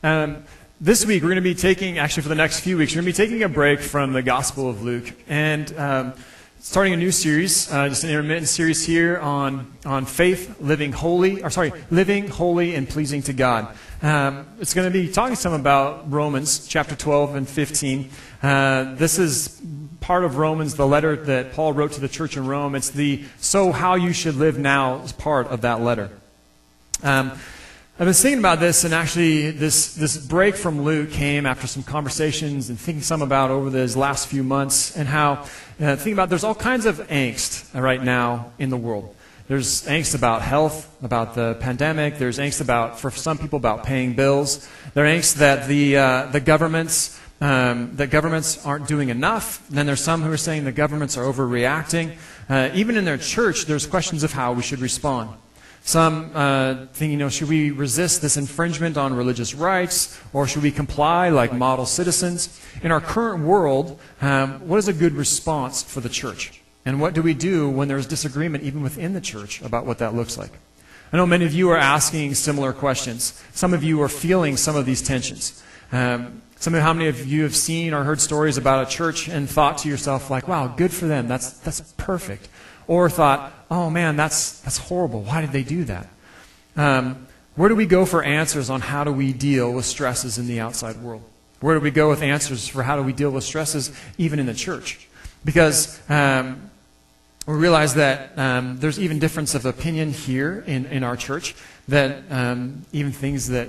Um, this week, we're going to be taking, actually, for the next few weeks, we're going to be taking a break from the Gospel of Luke and um, starting a new series, uh, just an intermittent series here on, on faith, living holy, or sorry, living holy and pleasing to God. Um, it's going to be talking some about Romans chapter 12 and 15. Uh, this is part of Romans, the letter that Paul wrote to the church in Rome. It's the so how you should live now is part of that letter. Um, I've been thinking about this, and actually, this, this break from Luke came after some conversations and thinking some about over these last few months, and how, uh, thinking about there's all kinds of angst right now in the world. There's angst about health, about the pandemic. There's angst about, for some people, about paying bills. There's angst that the, uh, the governments, um, that governments aren't doing enough. then there's some who are saying the governments are overreacting. Uh, even in their church, there's questions of how we should respond. Some uh, think, you know, should we resist this infringement on religious rights or should we comply like model citizens? In our current world, um, what is a good response for the church? And what do we do when there's disagreement even within the church about what that looks like? I know many of you are asking similar questions. Some of you are feeling some of these tensions. Um, some of how many of you have seen or heard stories about a church and thought to yourself like, "Wow, good for them. That's that's perfect." Or thought, oh man, that's, that's horrible. Why did they do that? Um, where do we go for answers on how do we deal with stresses in the outside world? Where do we go with answers for how do we deal with stresses even in the church? Because um, we realize that um, there's even difference of opinion here in, in our church, that um, even things that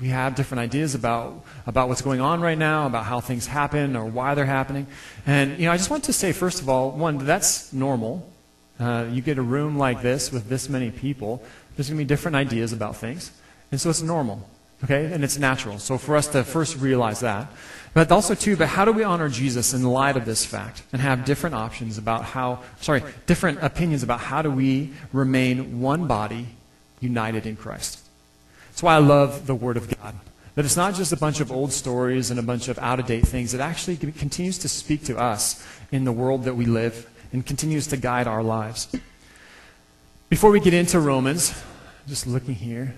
we have different ideas about about what's going on right now, about how things happen or why they're happening. And you know, I just want to say first of all, one, that's normal. Uh, you get a room like this with this many people, there's going to be different ideas about things. And so it's normal, okay? And it's natural. So for us to first realize that. But also, too, but how do we honor Jesus in light of this fact and have different options about how, sorry, different opinions about how do we remain one body united in Christ? That's why I love the Word of God. That it's not just a bunch of old stories and a bunch of out of date things. It actually continues to speak to us in the world that we live and continues to guide our lives. Before we get into Romans, just looking here,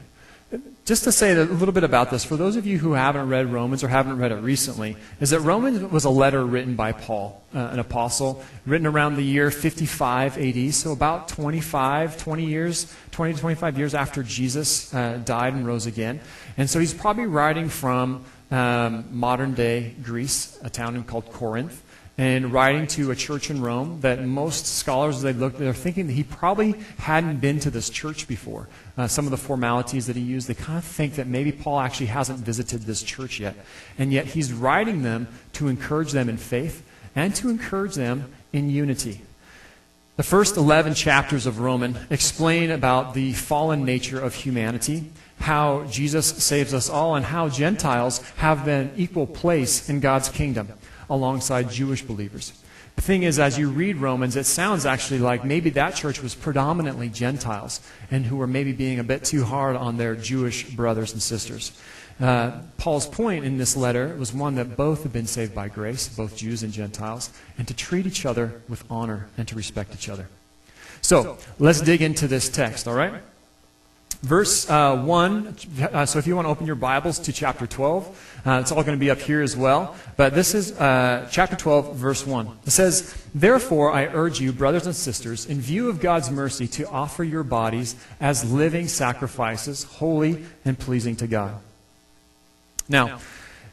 just to say a little bit about this, for those of you who haven't read Romans or haven't read it recently, is that Romans was a letter written by Paul, uh, an apostle, written around the year 55 AD, so about 25, 20 years, 20 to 25 years after Jesus uh, died and rose again. And so he's probably writing from um, modern day Greece, a town called Corinth and writing to a church in Rome that most scholars, they look, they're thinking that he probably hadn't been to this church before. Uh, some of the formalities that he used, they kind of think that maybe Paul actually hasn't visited this church yet. And yet he's writing them to encourage them in faith and to encourage them in unity. The first 11 chapters of Roman explain about the fallen nature of humanity, how Jesus saves us all, and how Gentiles have an equal place in God's kingdom alongside Jewish believers. The thing is, as you read Romans, it sounds actually like maybe that church was predominantly Gentiles and who were maybe being a bit too hard on their Jewish brothers and sisters. Uh, Paul's point in this letter was one that both have been saved by grace, both Jews and Gentiles, and to treat each other with honor and to respect each other. So, let's dig into this text, all right? Verse uh, 1, uh, so if you want to open your Bibles to chapter 12, uh, it's all going to be up here as well. But this is uh, chapter 12, verse 1. It says, Therefore I urge you, brothers and sisters, in view of God's mercy, to offer your bodies as living sacrifices, holy and pleasing to God. Now,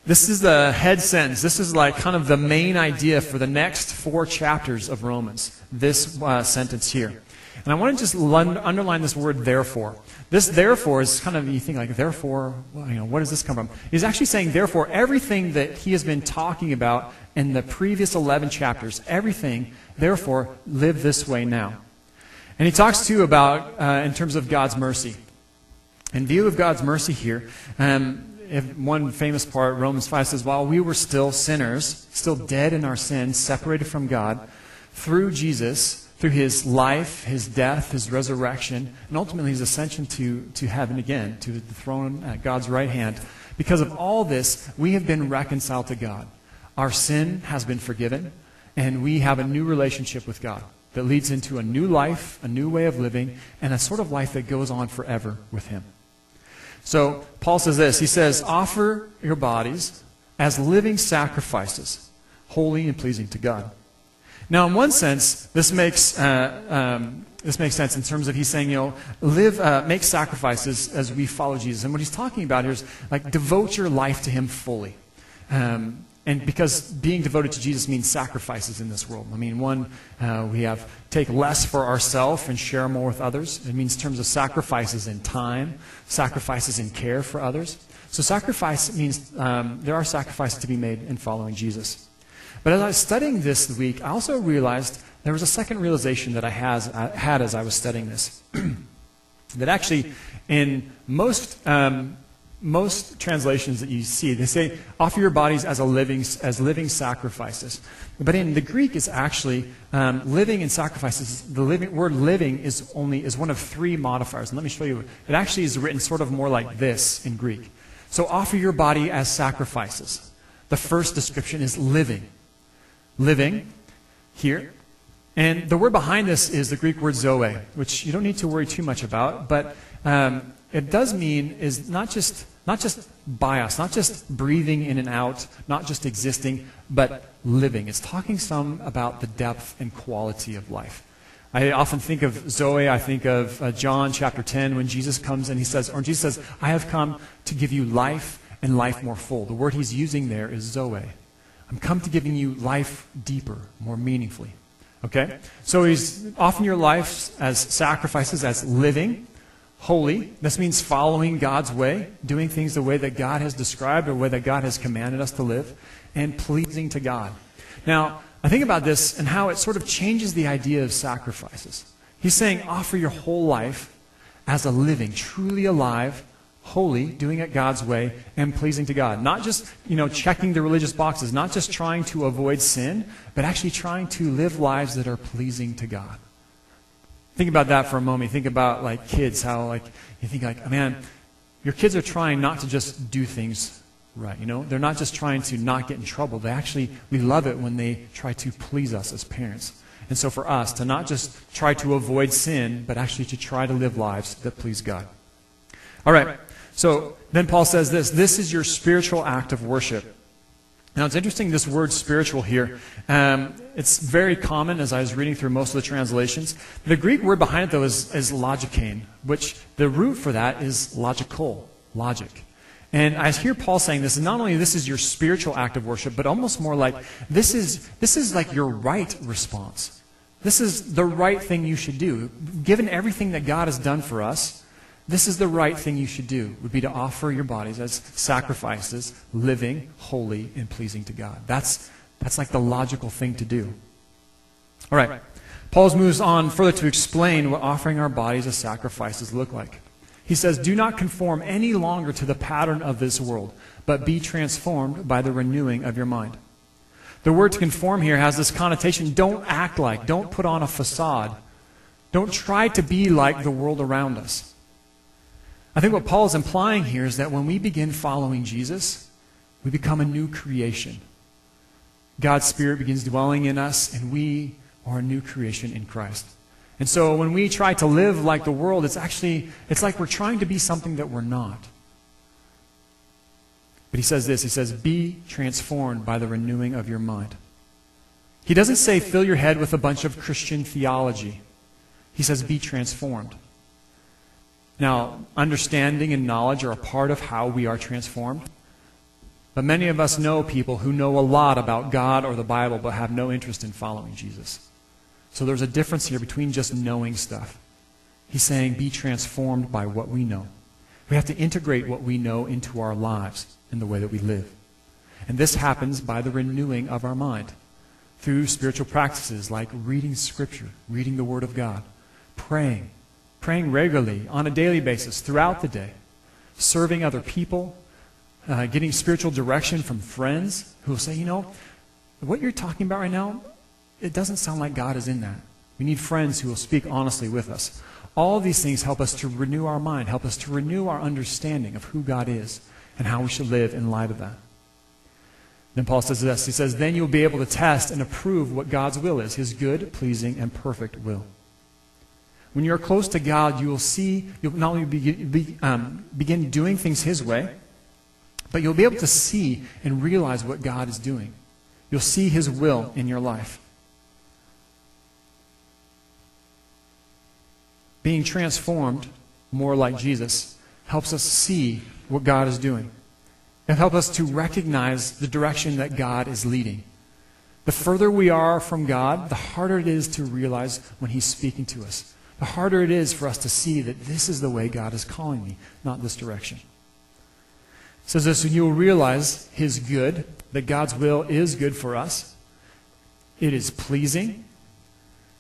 this is the head sentence. This is like kind of the main idea for the next four chapters of Romans, this uh, sentence here. And I want to just underline this word therefore. This therefore is kind of, you think like, therefore, well, you know, what does this come from? He's actually saying, therefore, everything that he has been talking about in the previous 11 chapters, everything, therefore, live this way now. And he talks too about, uh, in terms of God's mercy. In view of God's mercy here, um, one famous part, Romans 5 says, While we were still sinners, still dead in our sins, separated from God, through Jesus, through his life, his death, his resurrection, and ultimately his ascension to, to heaven again, to the throne at God's right hand. Because of all this, we have been reconciled to God. Our sin has been forgiven, and we have a new relationship with God that leads into a new life, a new way of living, and a sort of life that goes on forever with him. So Paul says this. He says, offer your bodies as living sacrifices, holy and pleasing to God. Now, in one sense, this makes, uh, um, this makes sense in terms of he's saying, you know, live, uh, make sacrifices as we follow Jesus. And what he's talking about here is like devote your life to him fully. Um, and because being devoted to Jesus means sacrifices in this world. I mean, one, uh, we have take less for ourselves and share more with others. It means in terms of sacrifices in time, sacrifices in care for others. So sacrifice means um, there are sacrifices to be made in following Jesus. But as I was studying this week, I also realized there was a second realization that I has, uh, had as I was studying this. that actually, in most um, most translations that you see, they say, offer your bodies as, a living, as living sacrifices. But in the Greek, it's actually um, living and sacrifices. The living, word living is only is one of three modifiers. And let me show you. It actually is written sort of more like this in Greek. So offer your body as sacrifices. The first description is living. Living here. And the word behind this is the Greek word zoe, which you don't need to worry too much about, but um, it does mean is not just not just bios, not just breathing in and out, not just existing, but living. It's talking some about the depth and quality of life. I often think of Zoe, I think of uh, John chapter 10 when Jesus comes and he says, or Jesus says, I have come to give you life and life more full. The word he's using there is Zoe. I'm come to giving you life deeper, more meaningfully. Okay? So he's offering your life as sacrifices, as living holy. This means following God's way, doing things the way that God has described or the way that God has commanded us to live, and pleasing to God. Now, I think about this and how it sort of changes the idea of sacrifices. He's saying, offer your whole life as a living, truly alive, holy, doing it God's way, and pleasing to God. Not just, you know, checking the religious boxes, not just trying to avoid sin, but actually trying to live lives that are pleasing to God. Think about that for a moment. Think about like kids, how like you think like, man, your kids are trying not to just do things right. You know, they're not just trying to not get in trouble. They actually we love it when they try to please us as parents. And so for us to not just try to avoid sin, but actually to try to live lives that please God. All right. So then Paul says this this is your spiritual act of worship. Now, it's interesting, this word spiritual here. Um, it's very common as I was reading through most of the translations. The Greek word behind it, though, is, is logikein, which the root for that is logical, logic. And I hear Paul saying this, not only this is your spiritual act of worship, but almost more like this is, this is like your right response. This is the right thing you should do. Given everything that God has done for us, this is the right thing you should do, would be to offer your bodies as sacrifices, living, holy, and pleasing to God. That's, that's like the logical thing to do. All right. Paul moves on further to explain what offering our bodies as sacrifices look like. He says, Do not conform any longer to the pattern of this world, but be transformed by the renewing of your mind. The word to conform here has this connotation don't act like, don't put on a facade, don't try to be like the world around us. I think what Paul is implying here is that when we begin following Jesus, we become a new creation. God's Spirit begins dwelling in us, and we are a new creation in Christ. And so when we try to live like the world, it's actually, it's like we're trying to be something that we're not. But he says this, he says, be transformed by the renewing of your mind. He doesn't say fill your head with a bunch of Christian theology. He says be transformed. Now, understanding and knowledge are a part of how we are transformed. But many of us know people who know a lot about God or the Bible but have no interest in following Jesus. So there's a difference here between just knowing stuff. He's saying, be transformed by what we know. We have to integrate what we know into our lives and the way that we live. And this happens by the renewing of our mind through spiritual practices like reading Scripture, reading the Word of God, praying, praying regularly on a daily basis throughout the day, serving other people, uh, getting spiritual direction from friends who will say, you know, what you're talking about right now, it doesn't sound like God is in that. We need friends who will speak honestly with us. All these things help us to renew our mind, help us to renew our understanding of who God is and how we should live in light of that. Then Paul says this He says, Then you'll be able to test and approve what God's will is, his good, pleasing, and perfect will. When you're close to God, you will see, you'll not only begin, be, um, begin doing things His way, but you'll be able to see and realize what God is doing. You'll see His will in your life. Being transformed more like Jesus helps us see what God is doing. It helps us to recognize the direction that God is leading. The further we are from God, the harder it is to realize when He's speaking to us. The harder it is for us to see that this is the way God is calling me, not this direction. It says this, and you will realize His good, that God's will is good for us. It is pleasing.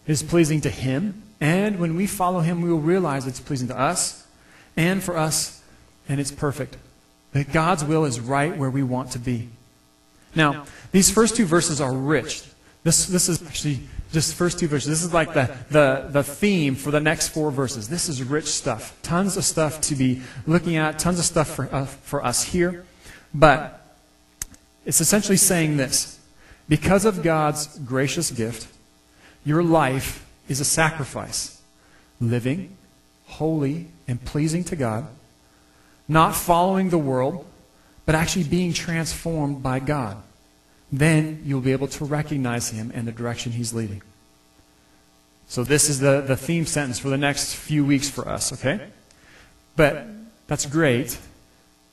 It is pleasing to Him. And when we follow Him, we will realize it's pleasing to us and for us, and it's perfect. That God's will is right where we want to be. Now, these first two verses are rich. This, this is actually just the first two verses. This is like the, the, the theme for the next four verses. This is rich stuff. Tons of stuff to be looking at, tons of stuff for, uh, for us here. But it's essentially saying this because of God's gracious gift, your life is a sacrifice, living, holy, and pleasing to God, not following the world, but actually being transformed by God then you'll be able to recognize him and the direction he's leading. So, this is the, the theme sentence for the next few weeks for us, okay? But that's great,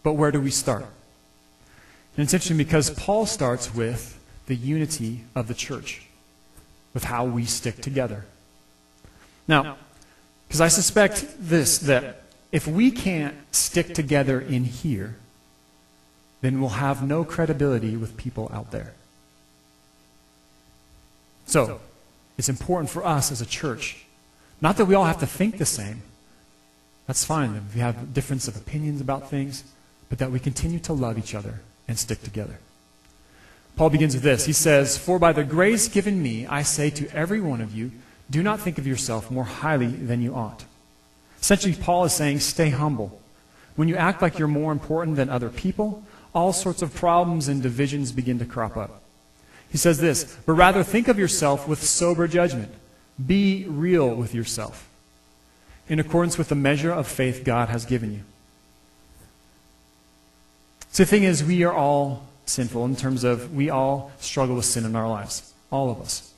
but where do we start? And it's interesting because Paul starts with the unity of the church, with how we stick together. Now, because I suspect this, that if we can't stick together in here, then we'll have no credibility with people out there. So, it's important for us as a church. Not that we all have to think the same. That's fine if we have difference of opinions about things, but that we continue to love each other and stick together. Paul begins with this. He says, For by the grace given me, I say to every one of you, do not think of yourself more highly than you ought. Essentially, Paul is saying, stay humble. When you act like you're more important than other people, all sorts of problems and divisions begin to crop up. He says this, but rather think of yourself with sober judgment. Be real with yourself, in accordance with the measure of faith God has given you. So the thing is, we are all sinful in terms of we all struggle with sin in our lives. All of us.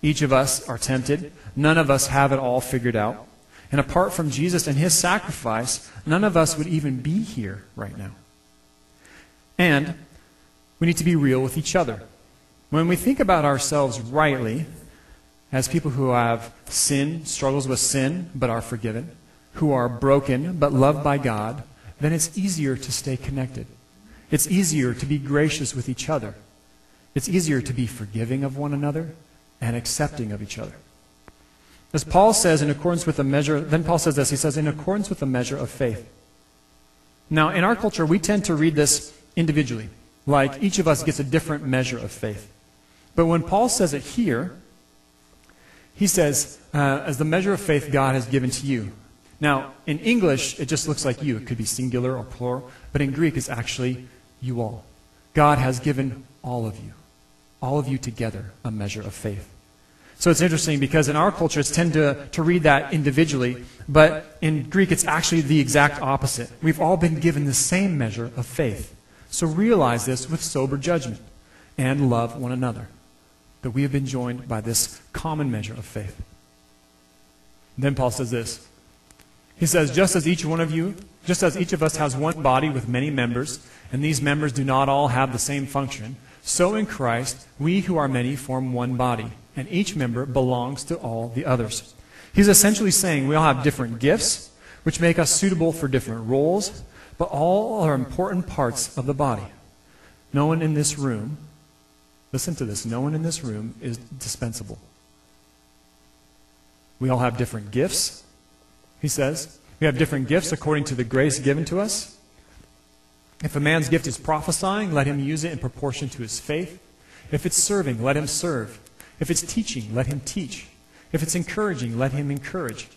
Each of us are tempted. None of us have it all figured out. And apart from Jesus and his sacrifice, none of us would even be here right now. And we need to be real with each other. When we think about ourselves rightly, as people who have sin, struggles with sin, but are forgiven, who are broken, but loved by God, then it's easier to stay connected. It's easier to be gracious with each other. It's easier to be forgiving of one another and accepting of each other. As Paul says, in accordance with the measure, then Paul says this, he says, in accordance with the measure of faith. Now, in our culture, we tend to read this individually. Like each of us gets a different measure of faith. But when Paul says it here, he says, uh, as the measure of faith God has given to you. Now, in English, it just looks like you. It could be singular or plural. But in Greek, it's actually you all. God has given all of you, all of you together, a measure of faith. So it's interesting because in our culture, it's tend to, to read that individually. But in Greek, it's actually the exact opposite. We've all been given the same measure of faith. So realize this with sober judgment and love one another. That we have been joined by this common measure of faith. Then Paul says this. He says, just as each one of you, just as each of us has one body with many members, and these members do not all have the same function, so in Christ, we who are many form one body, and each member belongs to all the others. He's essentially saying we all have different gifts, which make us suitable for different roles, but all are important parts of the body. No one in this room, listen to this, no one in this room is dispensable. We all have different gifts, he says. We have different gifts according to the grace given to us. If a man's gift is prophesying, let him use it in proportion to his faith. If it's serving, let him serve. If it's teaching, let him teach. If it's encouraging, let him encourage.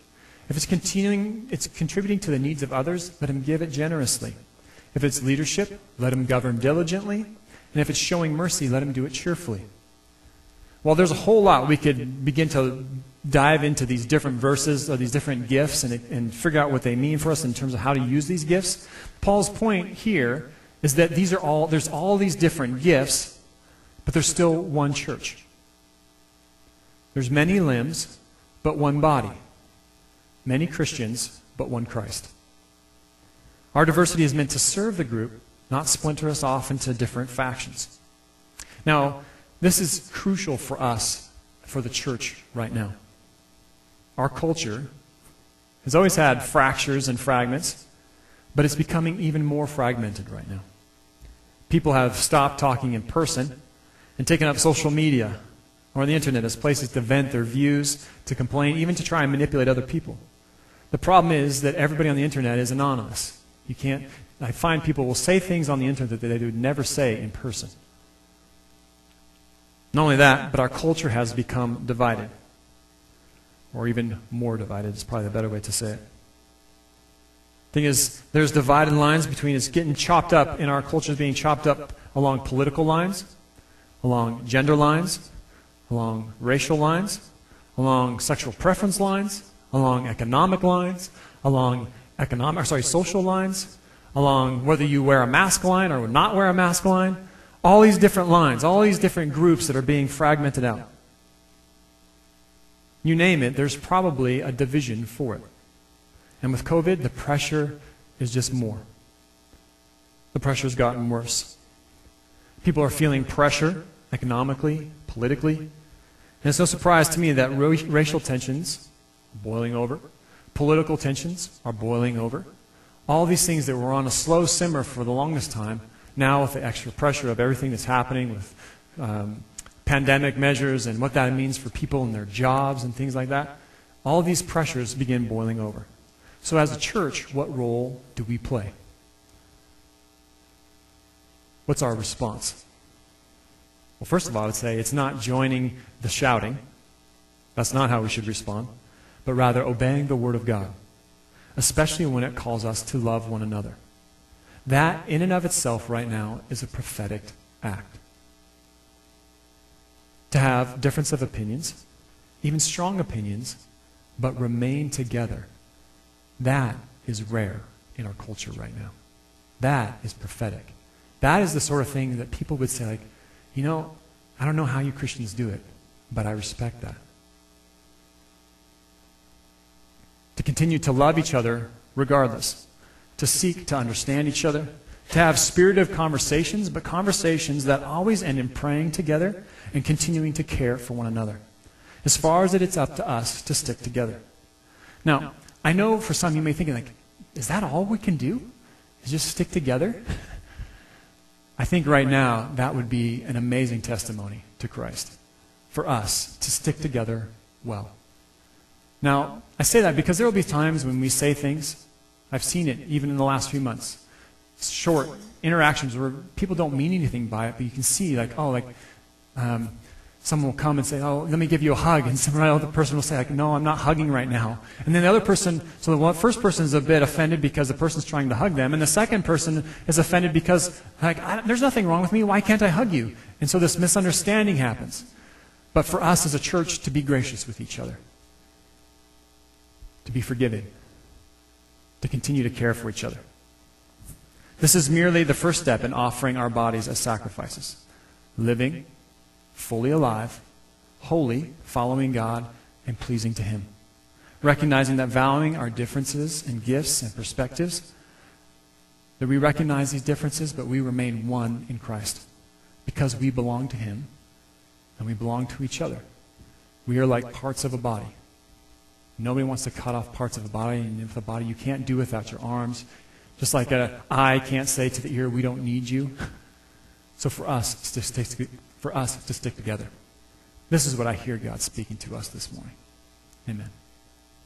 If it's continuing, it's contributing to the needs of others, let him give it generously. If it's leadership, let him govern diligently. And if it's showing mercy, let him do it cheerfully. Well, there's a whole lot we could begin to dive into these different verses or these different gifts and, and figure out what they mean for us in terms of how to use these gifts. Paul's point here is that these are all, there's all these different gifts, but there's still one church. There's many limbs, but one body. Many Christians, but one Christ. Our diversity is meant to serve the group, not splinter us off into different factions. Now, this is crucial for us, for the church right now. Our culture has always had fractures and fragments, but it's becoming even more fragmented right now. People have stopped talking in person and taken up social media or the internet as places to vent their views, to complain, even to try and manipulate other people. The problem is that everybody on the internet is anonymous. You can't, I find people will say things on the internet that they would never say in person. Not only that, but our culture has become divided. Or even more divided is probably the better way to say it. Thing is, there's divided lines between it's getting chopped up in our culture being chopped up along political lines, along gender lines, along racial lines, along sexual preference lines, along economic lines, along economic, sorry, social lines, along whether you wear a mask line or not wear a mask line. All these different lines, all these different groups that are being fragmented out. You name it, there's probably a division for it. And with COVID, the pressure is just more. The pressure's gotten worse. People are feeling pressure economically, politically. And it's no surprise to me that racial tensions boiling over, political tensions are boiling over. All these things that were on a slow simmer for the longest time, now with the extra pressure of everything that's happening with um, pandemic measures and what that means for people and their jobs and things like that, all these pressures begin boiling over. So, as a church, what role do we play? What's our response? Well, first of all, I would say it's not joining the shouting. That's not how we should respond, but rather obeying the Word of God, especially when it calls us to love one another. That, in and of itself, right now, is a prophetic act. To have difference of opinions, even strong opinions, but remain together. That is rare in our culture right now. That is prophetic. That is the sort of thing that people would say, like, you know, I don't know how you Christians do it, but I respect that. To continue to love each other regardless, to seek to understand each other, to have spirited conversations, but conversations that always end in praying together and continuing to care for one another. As far as it it's up to us to stick together. Now, I know for some you may think like, is that all we can do? Is just stick together? I think right now that would be an amazing testimony to Christ for us to stick together well. Now, I say that because there will be times when we say things, I've seen it even in the last few months, short interactions where people don't mean anything by it, but you can see, like, oh, like, um, someone will come and say, oh, let me give you a hug. And some other person will say, like, no, I'm not hugging right now. And then the other person, so the first person is a bit offended because the person's trying to hug them. And the second person is offended because, like, there's nothing wrong with me. Why can't I hug you? And so this misunderstanding happens. But for us as a church to be gracious with each other, to be forgiven, to continue to care for each other. This is merely the first step in offering our bodies as sacrifices, living fully alive, holy, following God, and pleasing to Him. Recognizing that valuing our differences and gifts and perspectives, that we recognize these differences, but we remain one in Christ because we belong to Him and we belong to each other. We are like parts of a body. Nobody wants to cut off parts of a body, and if a body you can't do without your arms, just like an eye can't say to the ear, "We don't need you." So for us, to stay, for us to stick together. This is what I hear God speaking to us this morning. Amen.